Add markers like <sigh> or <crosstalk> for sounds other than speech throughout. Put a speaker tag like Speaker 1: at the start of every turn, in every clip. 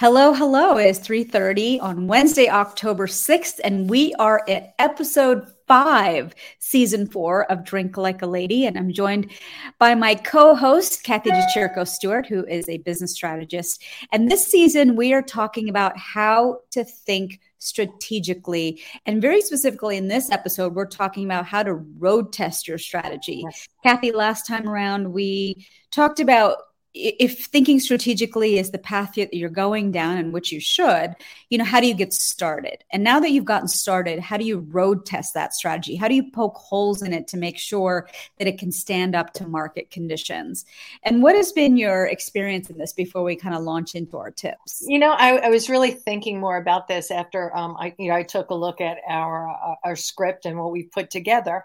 Speaker 1: Hello, hello. It is 3:30 on Wednesday, October 6th, and we are at episode five, season four of Drink Like a Lady. And I'm joined by my co-host, Kathie DeChirico Stuart, who is a business strategist. And this season, we are talking about how to think strategically. And very specifically in this episode, we're talking about how to road test your strategy. Yes. Kathie, last time around, we talked about if thinking strategically is the path that you're going down and which you should you know how do you get started? And now that you've gotten started how do you road test that strategy? How do you poke holes in it to make sure that it can stand up to market conditions? And what has been your experience in this before we kind of launch into our tips?
Speaker 2: You know i, I was really thinking more about this after um, i you know i took a look at our uh, our script and what we put together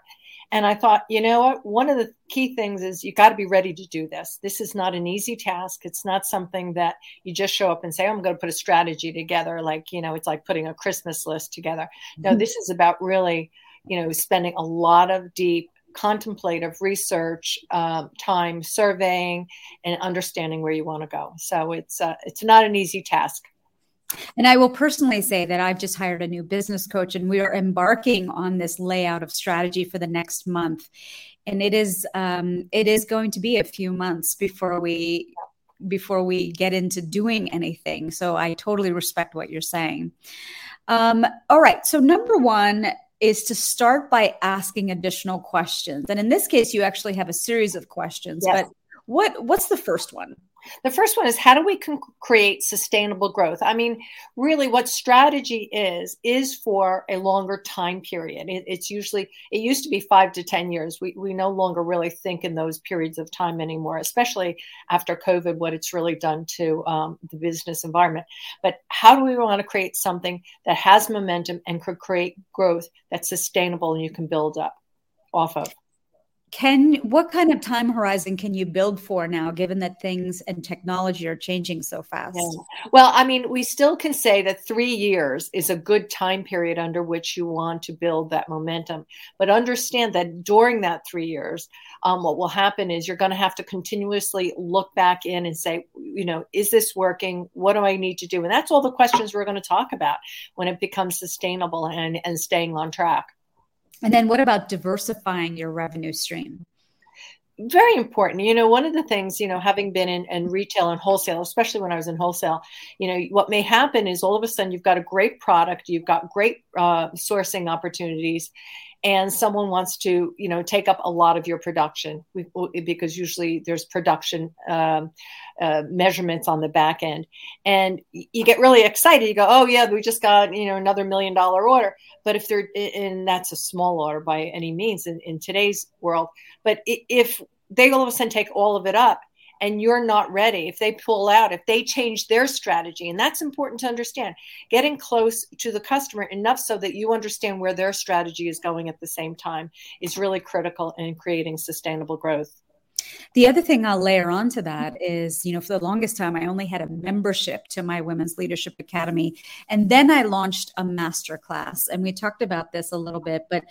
Speaker 2: and I thought, you know what? One of the key things is you got to be ready to do this. This is not an easy task. It's not something that you just show up and say, I'm going to put a strategy together. Like, you know, it's like putting a Christmas list together. No, mm-hmm. this is about really, you know, spending a lot of deep contemplative research um, time surveying and understanding where you want to go so it's uh, it's not an easy task
Speaker 1: and I will personally say that I've just hired a new business coach and we are embarking on this layout of strategy for the next month. And it is um, it is going to be a few months before we before we get into doing anything. So I totally respect what you're saying. Um, all right. So number one is to start by asking additional questions. And in this case, you actually have a series of questions. Yes. But what what's the first one?
Speaker 2: The first one is how do we con- create sustainable growth? I mean, really, what strategy is, is for a longer time period. It, it's usually, it used to be five to 10 years. We, we no longer really think in those periods of time anymore, especially after COVID, what it's really done to um, the business environment. But how do we want to create something that has momentum and could create growth that's sustainable and you can build up off of?
Speaker 1: Can what kind of time horizon can you build for now given that things and technology are changing so fast? Yeah.
Speaker 2: well i mean we still can say that three years is a good time period under which you want to build that momentum. But understand that during that three years um, what will happen is you're going to have to continuously look back in and say you know is this working? What do i need to do? And that's all the questions we're going to talk about when it becomes sustainable and, and staying on track
Speaker 1: and then what about diversifying your revenue stream?
Speaker 2: very important. You know, one of the things, you know, having been in, in, retail and wholesale, especially when I was in wholesale, you know, what may happen is all of a sudden you've got a great product, you've got great uh, sourcing opportunities, and someone wants to, you know, take up a lot of your production because usually there's production um, uh, measurements on the back end, and you get really excited. You go, "Oh yeah, we just got you know another million dollar order." But if they're and that's a small order by any means in, in today's world, but if they all of a sudden take all of it up and you're not ready, if they pull out, if they change their strategy, and that's important to understand, getting close to the customer enough so that you understand where their strategy is going at the same time is really critical in creating sustainable growth.
Speaker 1: The other thing I'll layer onto that is, you know, for the longest time, I only had a membership to my Women's Leadership Academy. And then I launched a master class. And we talked about this a little bit, but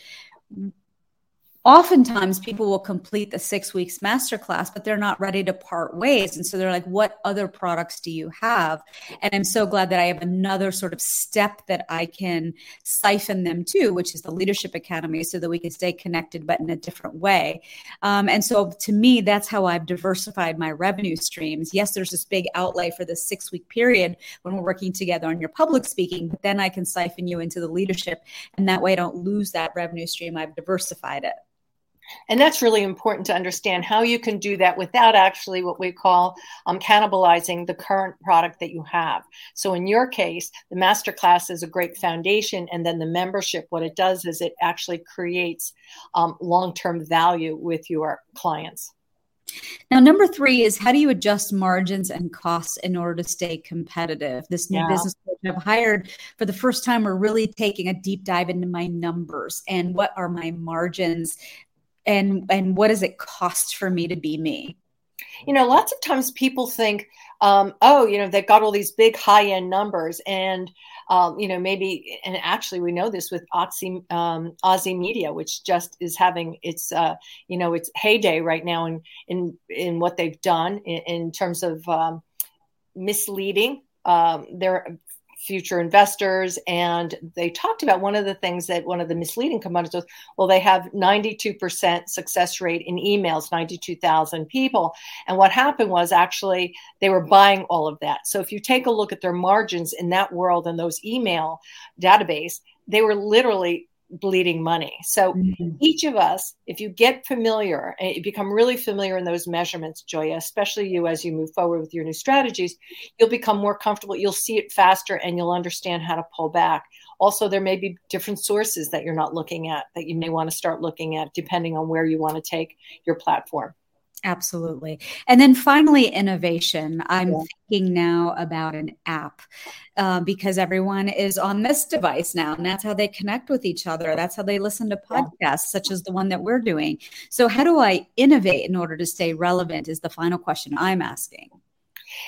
Speaker 1: oftentimes people will complete the six weeks masterclass, but they're not ready to part ways. And so they're like, what other products do you have? And I'm so glad that I have another sort of step that I can siphon them to, which is the Leadership Academy, so that we can stay connected, but in a different way. Um, and so to me, that's how I've diversified my revenue streams. Yes, there's this big outlay for the six week period when we're working together on your public speaking, but then I can siphon you into the leadership. And that way I don't lose that revenue stream. I've diversified it.
Speaker 2: And that's really important to understand how you can do that without actually what we call um, cannibalizing the current product that you have. So, in your case, the masterclass is a great foundation. And then the membership, what it does is it actually creates um, long term value with your clients.
Speaker 1: Now, number three is how do you adjust margins and costs in order to stay competitive? This new yeah. business I've hired for the first time, we're really taking a deep dive into my numbers and what are my margins and and what does it cost for me to be me?
Speaker 2: You know lots of times people think um, oh you know they've got all these big high end numbers and um, you know maybe and actually we know this with Ozy, um, Ozy media which just is having its uh, you know its heyday right now in in in what they've done in, in terms of um, misleading um, their future investors and they talked about one of the things that one of the misleading components was well they have 92% success rate in emails 92000 people. And what happened was actually they were buying all of that. So if you take a look at their margins in that world and those email database they were literally bleeding money. So mm-hmm. each of us, if you get familiar and you become really familiar in those measurements, Joya, especially you as you move forward with your new strategies, you'll become more comfortable. You'll see it faster and you'll understand how to pull back. Also, there may be different sources that you're not looking at that you may want to start looking at depending on where you want to take your platform.
Speaker 1: Absolutely. And then finally, innovation. I'm yeah. thinking now about an app uh, because everyone is on this device now, and that's how they connect with each other. That's how they listen to podcasts, yeah. such as the one that we're doing. So, how do I innovate in order to stay relevant? Is the final question I'm asking.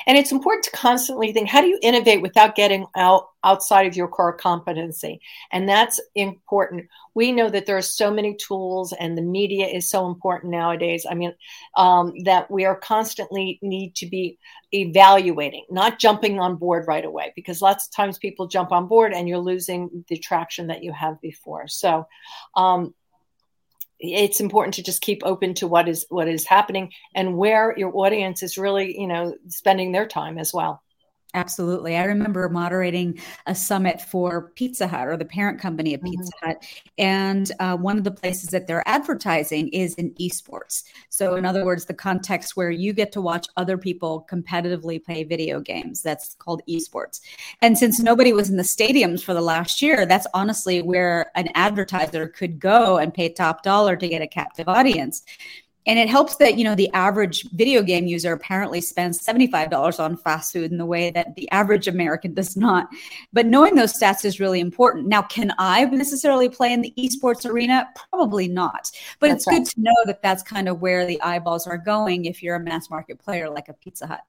Speaker 2: And it's important to constantly think how do you innovate without getting out outside of your core competency? And that's important. We know that there are so many tools, and the media is so important nowadays. I mean, um, that we are constantly need to be evaluating, not jumping on board right away, because lots of times people jump on board and you're losing the traction that you have before. So, um, it's important to just keep open to what is what is happening and where your audience is really you know spending their time as well
Speaker 1: Absolutely. I remember moderating a summit for Pizza Hut or the parent company of Pizza mm-hmm. Hut. And uh, one of the places that they're advertising is in esports. So, in other words, the context where you get to watch other people competitively play video games. That's called esports. And since nobody was in the stadiums for the last year, that's honestly where an advertiser could go and pay top dollar to get a captive audience and it helps that you know the average video game user apparently spends $75 on fast food in the way that the average american <laughs> does not but knowing those stats is really important now can i necessarily play in the esports arena probably not but that's it's right. good to know that that's kind of where the eyeballs are going if you're a mass market player like a pizza hut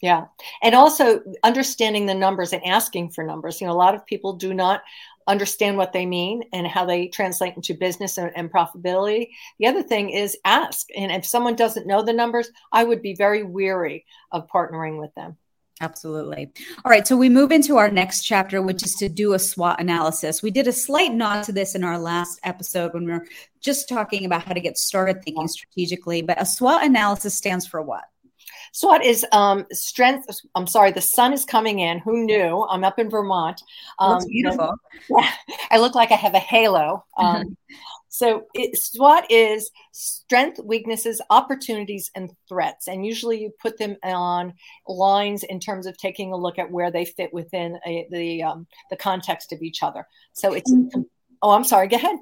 Speaker 2: yeah. And also understanding the numbers and asking for numbers. You know, a lot of people do not understand what they mean and how they translate into business and, and, profitability. The other thing is ask. And if someone doesn't know the numbers, I would be very weary of partnering with them.
Speaker 1: Absolutely. All right. So we move into our next chapter, which is to do a SWOT analysis. We did a slight nod to this in our last episode when we were just talking about how to get started thinking strategically. But a SWOT analysis stands for what?
Speaker 2: SWOT is um, strength. I'm sorry, the sun is coming in. Who knew? I'm up in Vermont.
Speaker 1: Um, Looks beautiful.
Speaker 2: Yeah, <laughs> I look like I have a halo. Um, so it, SWOT is strength, weaknesses, opportunities, and threats. And usually you put them on lines in terms of taking a look at where they fit within a, the um, the context of each other. So it's. Mm-hmm. Oh, I'm sorry. Go ahead.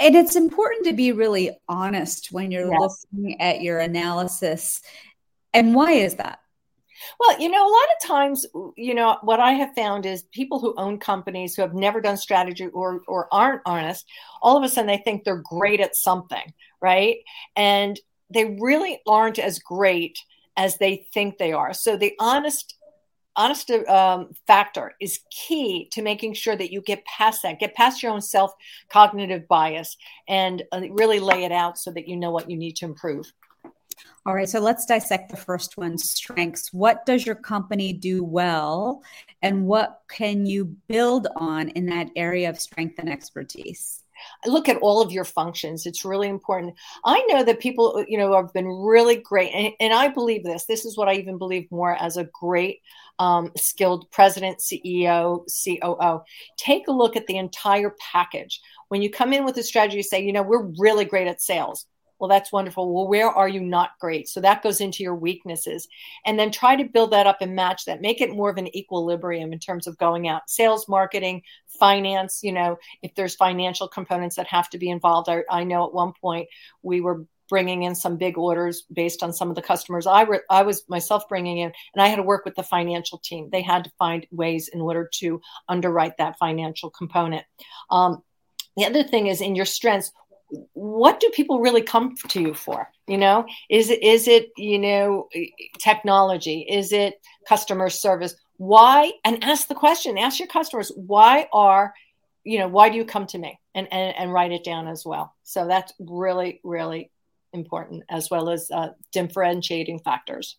Speaker 1: And it's important to be really honest when you're yes. looking at your analysis and why is that?
Speaker 2: Well, you know, a lot of times, you know, what I have found is people who own companies who have never done strategy or or aren't honest, all of a sudden they think they're great at something, right? And they really aren't as great as they think they are. So the honest honest um, factor is key to making sure that you get past that, get past your own self cognitive bias, and uh, really lay it out so that you know what you need to improve.
Speaker 1: All right, so let's dissect the first one strengths. What does your company do well, and what can you build on in that area of strength and expertise?
Speaker 2: look at all of your functions. It's really important. I know that people you know have been really great and, and i believe this. This is what i even believe more as a great um, skilled president ceo coo take a look at the entire package. When you come in with a strategy you say you know we're really great at sales well, that's wonderful. Well, where are you not great? So that goes into your weaknesses. And then try to build that up and match that. Make it more of an equilibrium in terms of going out, sales, marketing, finance. You know, if there's financial components that have to be involved. I, I know at one point we were bringing in some big orders based on some of the customers I, re- I was myself bringing in, and I had to work with the financial team. They had to find ways in order to underwrite that financial component. Um, the other thing is in your strengths, what do people really come to you for? You know is it is it you know technology? Is it customer service? Why and ask the question ask your customers why are you know why do you come to me? And and, and write it down as well. So that's really really important as well as uh, differentiating factors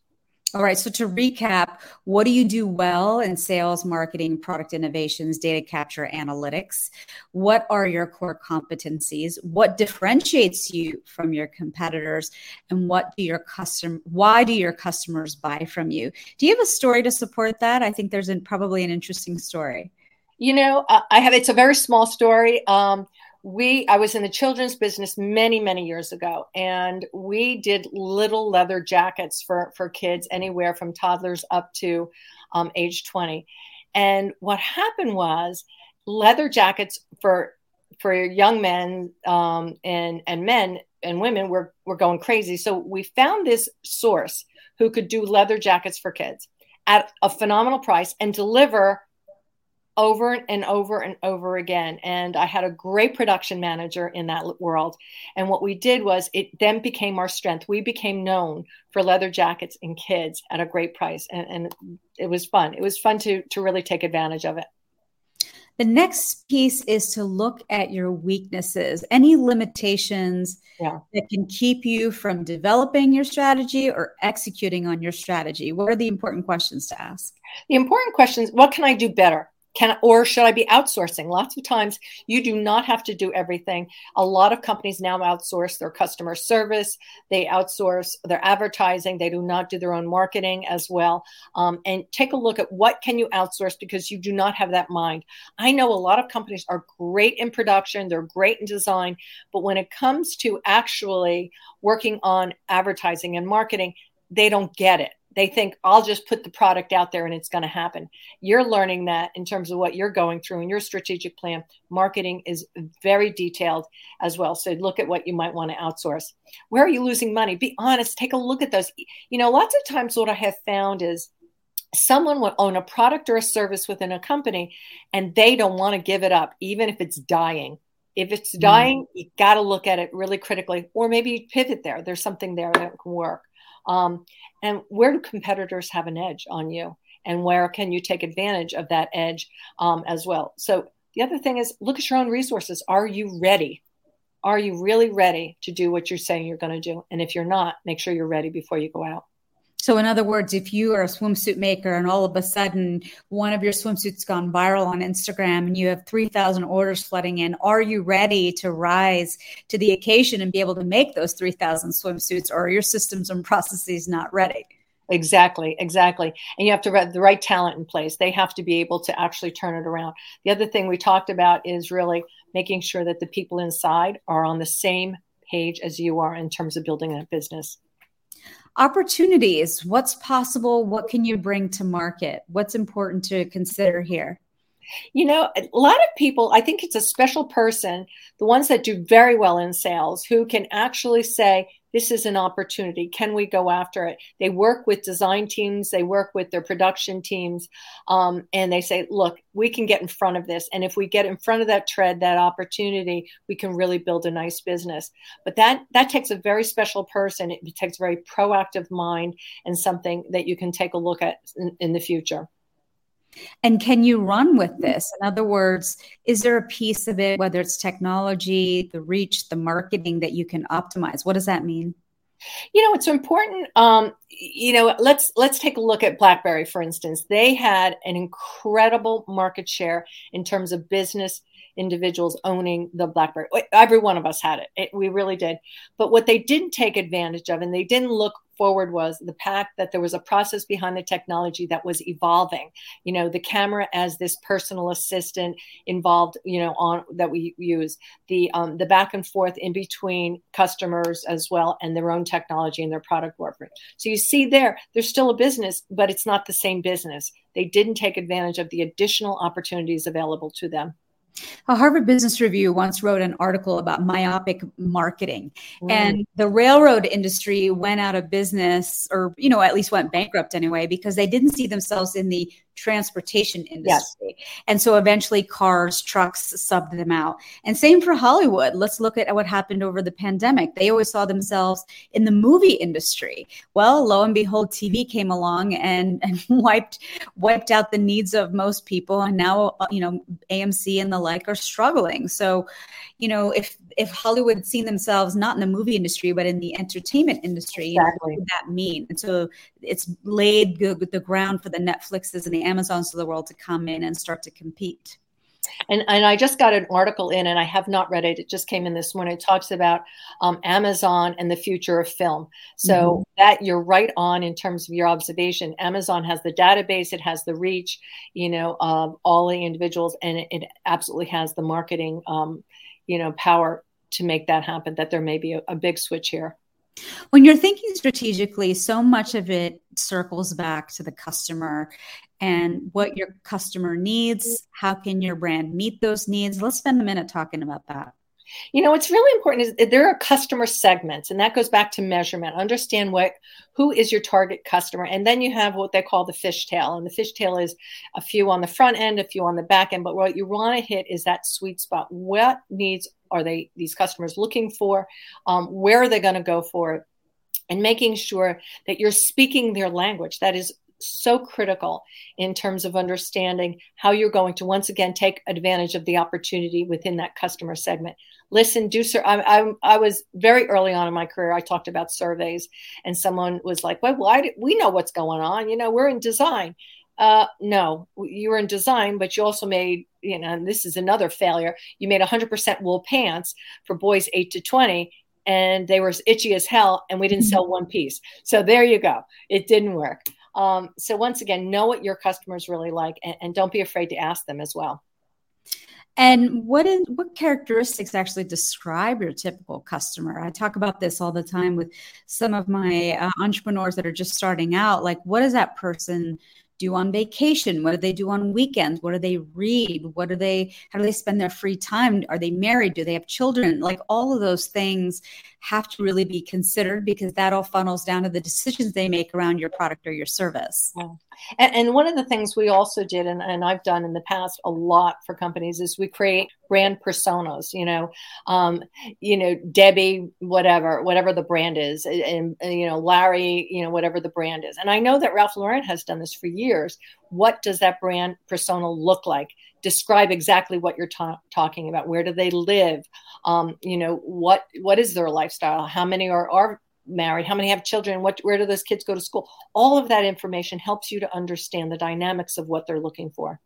Speaker 1: All right. So to recap, what do you do well in sales, marketing, product innovations, data capture, analytics? What are your core competencies? What differentiates you from your competitors? And what do your customer why do your customers buy from you? Do you have a story to support that? I think there's an, probably an interesting story.
Speaker 2: You know, I have it's a very small story. Um, we i was in the children's business many many years ago and we did little leather jackets for for kids anywhere from toddlers up to um, age 20 and what happened was leather jackets for for young men um, and and men and women were were going crazy. So we found this source who could do leather jackets for kids at a phenomenal price and deliver over and over and over again. And I had a great production manager in that world. And what we did was it then became our strength. We became known for leather jackets and kids at a great price. And, and it was fun. It was fun to, to really take advantage of it.
Speaker 1: The next piece is to look at your weaknesses, any limitations yeah. that can keep you from developing your strategy or executing on your strategy. What are the important questions to ask?
Speaker 2: The important questions what can I do better? Can or should i be outsourcing? Lots of times you do not have to do everything. A lot of companies now outsource their customer service. They outsource their advertising. They do not do their own marketing as well. Um, and take a look at what can you outsource because you do not have that mind. I know a lot of companies are great in production. They're great in design. But when it comes to actually working on advertising and marketing they don't get it they think I'll just put the product out there and it's going to happen. You're learning that in terms of what you're going through and your strategic plan. Marketing is very detailed as well. So look at what you might want to outsource. Where are you losing money? Be honest. Take a look at those. You know, lots of times what I have found is someone will own a product or a service within a company and they don't want to give it up, even if it's dying. If it's dying, mm. you got to look at it really critically, or maybe pivot there. There's something there that can work. Um, and where do competitors have an edge on you? And where can you take advantage of that edge um, as well? So the other thing is look at your own resources. Are you ready? Are you really ready to do what you're saying you're going to do? And if you're not, make sure you're ready before you go out.
Speaker 1: So, in other words, if you are a swimsuit maker and all of a sudden one of your swimsuits gone viral on Instagram and you have 3,000 orders flooding in, are you ready to rise to the occasion and be able to make those 3,000 swimsuits, or are your systems and processes not ready?
Speaker 2: Exactly, exactly. And you have to have the right talent in place. They have to be able to actually turn it around. The other thing we talked about is really making sure that the people inside are on the same page as you are in terms of building that business
Speaker 1: opportunities. What's possible? What can you bring to market? What's important to consider here?
Speaker 2: You know, a lot of people, I think it's a special person, the ones that do very well in sales, who can actually say, this is an opportunity. Can we go after it? They work with design teams, they work with their production teams, um, and they say, look, we can get in front of this. And if we get in front of that tread, that opportunity, we can really build a nice business. But that that takes a very special person. It takes a very proactive mind and something that you can take a look at in, in the future.
Speaker 1: And can you run with this? In other words, is there a piece of it, whether it's technology, the reach, the marketing that you can optimize? What does that mean?
Speaker 2: You know, it's important. Um, you know, let's let's take a look at BlackBerry, for instance. They had an incredible market share in terms of business individuals owning the BlackBerry. Every one of us had it. it. We really did. But what they didn't take advantage of, and they didn't look forward was the fact that there was a process behind the technology that was evolving. You know, the camera as this personal assistant involved, you know, on that we use the um, the back and forth in between customers as well and their own technology and their product offering. So you see there, there's still a business, but it's not the same business. They didn't take advantage of the additional opportunities available to them.
Speaker 1: A Harvard Business Review once wrote an article about myopic marketing, mm. and the railroad industry went out of business, or you know, at least went bankrupt anyway, because they didn't see themselves in the transportation industry. Yes. And so eventually cars, trucks subbed them out. And same for Hollywood. Let's look at what happened over the pandemic. They always saw themselves in the movie industry. Well, lo and behold, TV came along and, and <laughs> wiped wiped out the needs of most people. And now, uh, you know, AMC and the like are struggling. So, you know, if if Hollywood seen themselves not in the movie industry but in the entertainment industry, exactly. what would that mean? And so it's laid the, the ground for the Netflixes and the Amazons of the world to come in and start to compete.
Speaker 2: And, and I just got an article in, and I have not read it. It just came in this morning. It talks about um, Amazon and the future of film. So mm-hmm. that you're right on in terms of your observation. Amazon has the database, it has the reach, you know, of all the individuals, and it, it absolutely has the marketing, um, you know, power to make that happen. That there may be a, a big switch here.
Speaker 1: When you're thinking strategically, so much of it circles back to the customer and what your customer needs. How can your brand meet those needs? Let's spend a minute talking about that.
Speaker 2: You know, what's really important is there are customer segments, and that goes back to measurement. Understand what who is your target customer, and then you have what they call the fishtail. And the fishtail is a few on the front end, a few on the back end. But what you want to hit is that sweet spot. What needs are they these customers looking for? Um, where are they going to go for it? And making sure that you're speaking their language. That is so critical in terms of understanding how you're going to once again take advantage of the opportunity within that customer segment. Listen, do sir. I, I, I was very early on in my career. I talked about surveys, and someone was like, "Well, why? we know what's going on. You know, we're in design." Uh, no, you were in design, but you also made, you know, and this is another failure. You made 100% wool pants for boys 8 to 20, and they were itchy as hell, and we didn't sell one piece. So there you go. It didn't work. Um, so once again, know what your customers really like, and, and don't be afraid to ask them as well.
Speaker 1: And what is what characteristics actually describe your typical customer? I talk about this all the time with some of my uh, entrepreneurs that are just starting out. Like, what does that person do on vacation? What do they do on weekends? What do they read? What do they, how do they spend their free time? Are they married? Do they have children? Like all of those things have to really be considered because that all funnels down to the decisions they make around your product or your service.
Speaker 2: Yeah. And, and, one of the things we also did, and, and, I've done in the past a lot for companies, is we create brand personas. You know, um, you know Debbie, whatever, whatever the brand is, and, and, you know Larry, you know whatever the brand is. And I know that Ralph Lauren has done this for years. What does that brand persona look like? Describe exactly what you're ta- talking about. Where do they live? Um, you know what what is their lifestyle? How many are are married how many have children what where do those kids go to school all of that information helps you to understand the dynamics of what they're looking for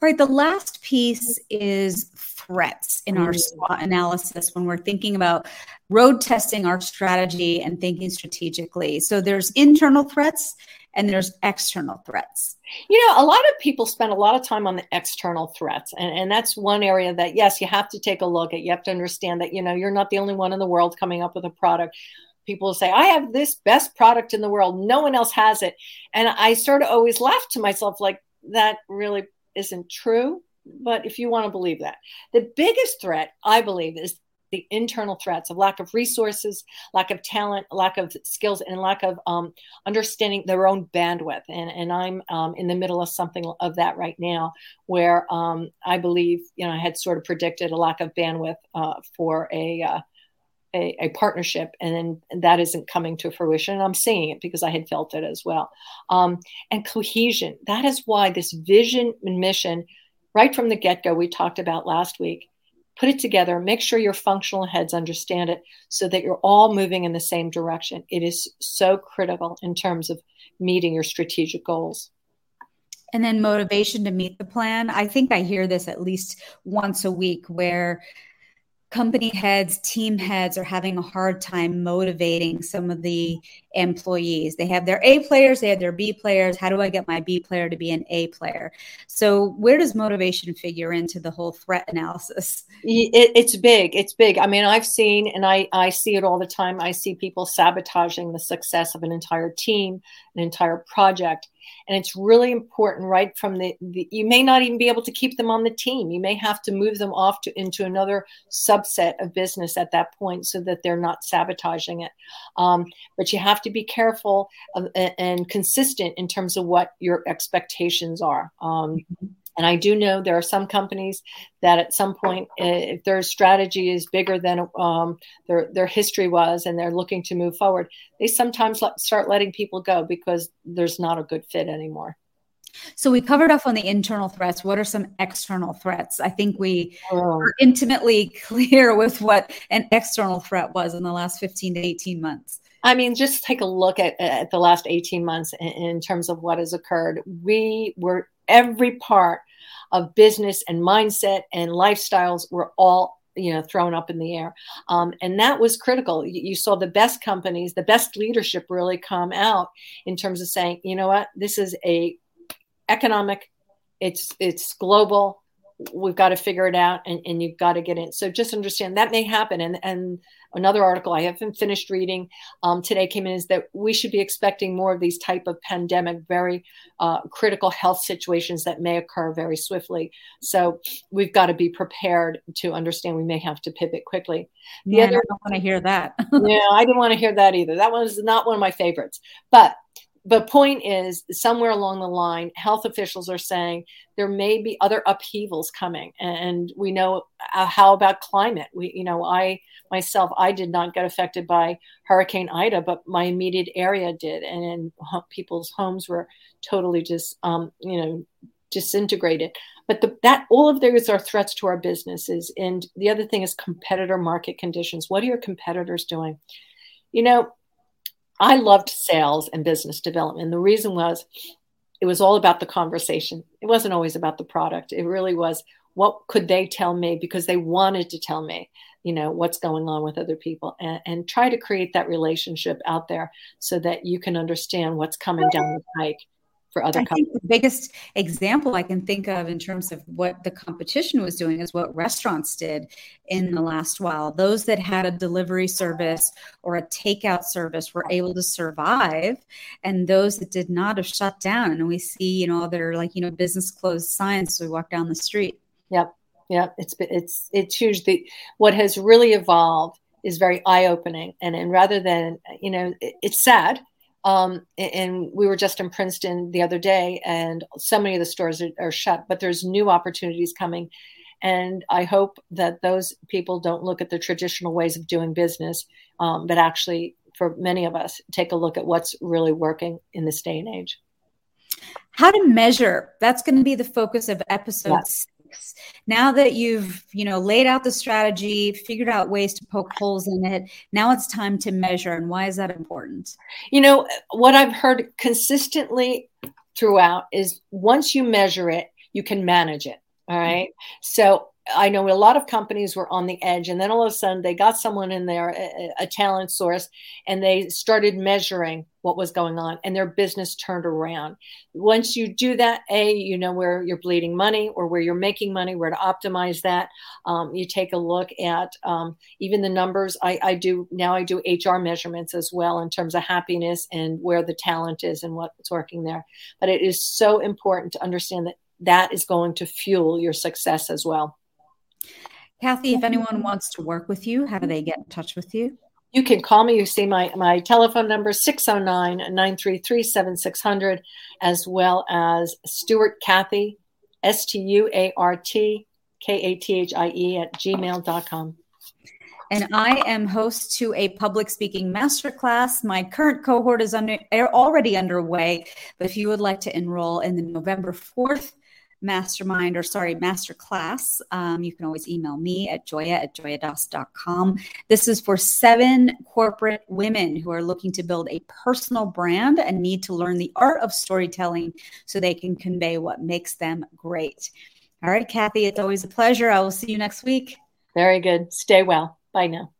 Speaker 1: right the last piece is threats in our mm. SWOT analysis when we're thinking about road testing our strategy and thinking strategically so there's internal threats and there's external threats.
Speaker 2: You know, a lot of people spend a lot of time on the external threats. And, and that's one area that, yes, you have to take a look at. You have to understand that, you know, you're not the only one in the world coming up with a product. People say, I have this best product in the world. No one else has it. And I sort of always laugh to myself, like, that really isn't true. But if you want to believe that, the biggest threat, I believe, is the internal threats of lack of resources, lack of talent, lack of skills, and lack of um, understanding their own bandwidth. And, and I'm um, in the middle of something of that right now, where um, I believe, you know, I had sort of predicted a lack of bandwidth uh, for a, uh, a, a partnership, and then that isn't coming to fruition. And I'm seeing it because I had felt it as well. Um, and cohesion. That is why this vision and mission, right from the get go, we talked about last week put it together, make sure your functional heads understand it so that you're all moving in the same direction. It is so critical in terms of meeting your strategic goals.
Speaker 1: And then motivation to meet the plan. I think I hear this at least once a week where company heads, team heads are having a hard time motivating some of the employees. They have their A players, they have their B players. How do I get my B player to be an A player? So, where does motivation figure into the whole threat analysis?
Speaker 2: It, it's big. It's big. I mean, I've seen and I, I see it all the time. I see people sabotaging the success of an entire team, an entire project And it's really important, right from the, the, you may not even be able to keep them on the team. You may have to move them off to, into another subset of business at that point so that they're not sabotaging it. Um, but you have to be careful of, and, consistent in terms of what your expectations are. Um, mm-hmm and I do know there are some companies that at some point, if their strategy is bigger than um, their their history was, and they're looking to move forward, they sometimes let, start letting people go because there's not a good fit anymore.
Speaker 1: So we covered off on the internal threats. What are some external threats? I think we oh. are intimately <laughs> clear with what an external threat was in the last 15 to 18 months.
Speaker 2: I mean, just take a look at, at the last 18 months in, in terms of what has occurred. We were every part of business and mindset and lifestyles were all you know thrown up in the air. Um, and that was critical. You, you, saw the best companies the best leadership really come out in terms of saying you know what? This is a economic it's it's global we've got to figure it out and, and you've got to get in so just understand that may happen and and another article I haven't finished reading um, today came in is that we should be expecting more of these type of pandemic, very uh, critical health situations that may occur very swiftly. So we've got to be prepared to understand we may have to pivot quickly.
Speaker 1: The yeah, other, I don't want to hear that. <laughs>
Speaker 2: yeah, I didn't want to hear that either. That was not one of my favorites, but the point is somewhere along the line health officials are saying there may be other upheavals coming. And we know uh, how about climate? We you know i myself i did not get affected by hurricane ida but my immediate area did. And, and people's homes were totally just um, you know disintegrated. But the, that all of those are threats to our businesses. And the other thing is competitor market conditions. What are your competitors doing? You know I loved sales and business development. The reason was it was all about the conversation. It wasn't always about the product. It really was what could they tell me because they wanted to tell me, you know, what's going on with other people and, and try to create that relationship out there so that you can understand what's coming down the pike for other I companies.
Speaker 1: the biggest example I can think of in terms of what the competition was doing is what restaurants did in the last while. Those that had a delivery service or a takeout service were able to survive, and those that did not have shut down. And we see, you know, they're like, you know, business closed signs. So we walk down the street.
Speaker 2: Yep. Yep. It's it's it's huge. The what has really evolved is very eye opening, and and rather than you know, it, it's sad um, and we were just in Princeton the other day, and so many of the stores are, are, shut, but there's new opportunities coming. And I hope that those people don't look at the traditional ways of doing business, um, but actually, for many of us, take a look at what's really working in this day and age.
Speaker 1: How to measure that's going to be the focus of episode yes now that you've you know laid out the strategy figured out ways to poke holes in it now it's time to measure and why is that important?
Speaker 2: You know what i've heard consistently throughout is once you measure it you can manage it all right? So I know a lot of companies were on the edge, and then all of a sudden they got someone in there, a, a, talent source, and they started measuring what was going on, and their business turned around. Once you do that, a you know where you're bleeding money or where you're making money, where to optimize that. Um, you take a look at um, even the numbers. I, I do now. I do HR measurements as well in terms of happiness and where the talent is and what's working there. But it is so important to understand that that is going to fuel your success as well.
Speaker 1: Kathie, if anyone wants to work with you, how do they get in touch with you?
Speaker 2: You can call me. You see my, my telephone number, 609 933 7600, as well as Stuart Kathie, S T U A R T K A T H I E, at gmail.com.
Speaker 1: And I am host to a public speaking masterclass. My current cohort is under, already underway, but if you would like to enroll in the November 4th mastermind or sorry, masterclass, um, you can always email me at joya at joyadass.com. This is for seven corporate women who are looking to build a personal brand and need to learn the art of storytelling so they can convey what makes them great. All right, Kathie, it's always a pleasure. I will see you next week.
Speaker 2: Very good. Stay well. Bye now.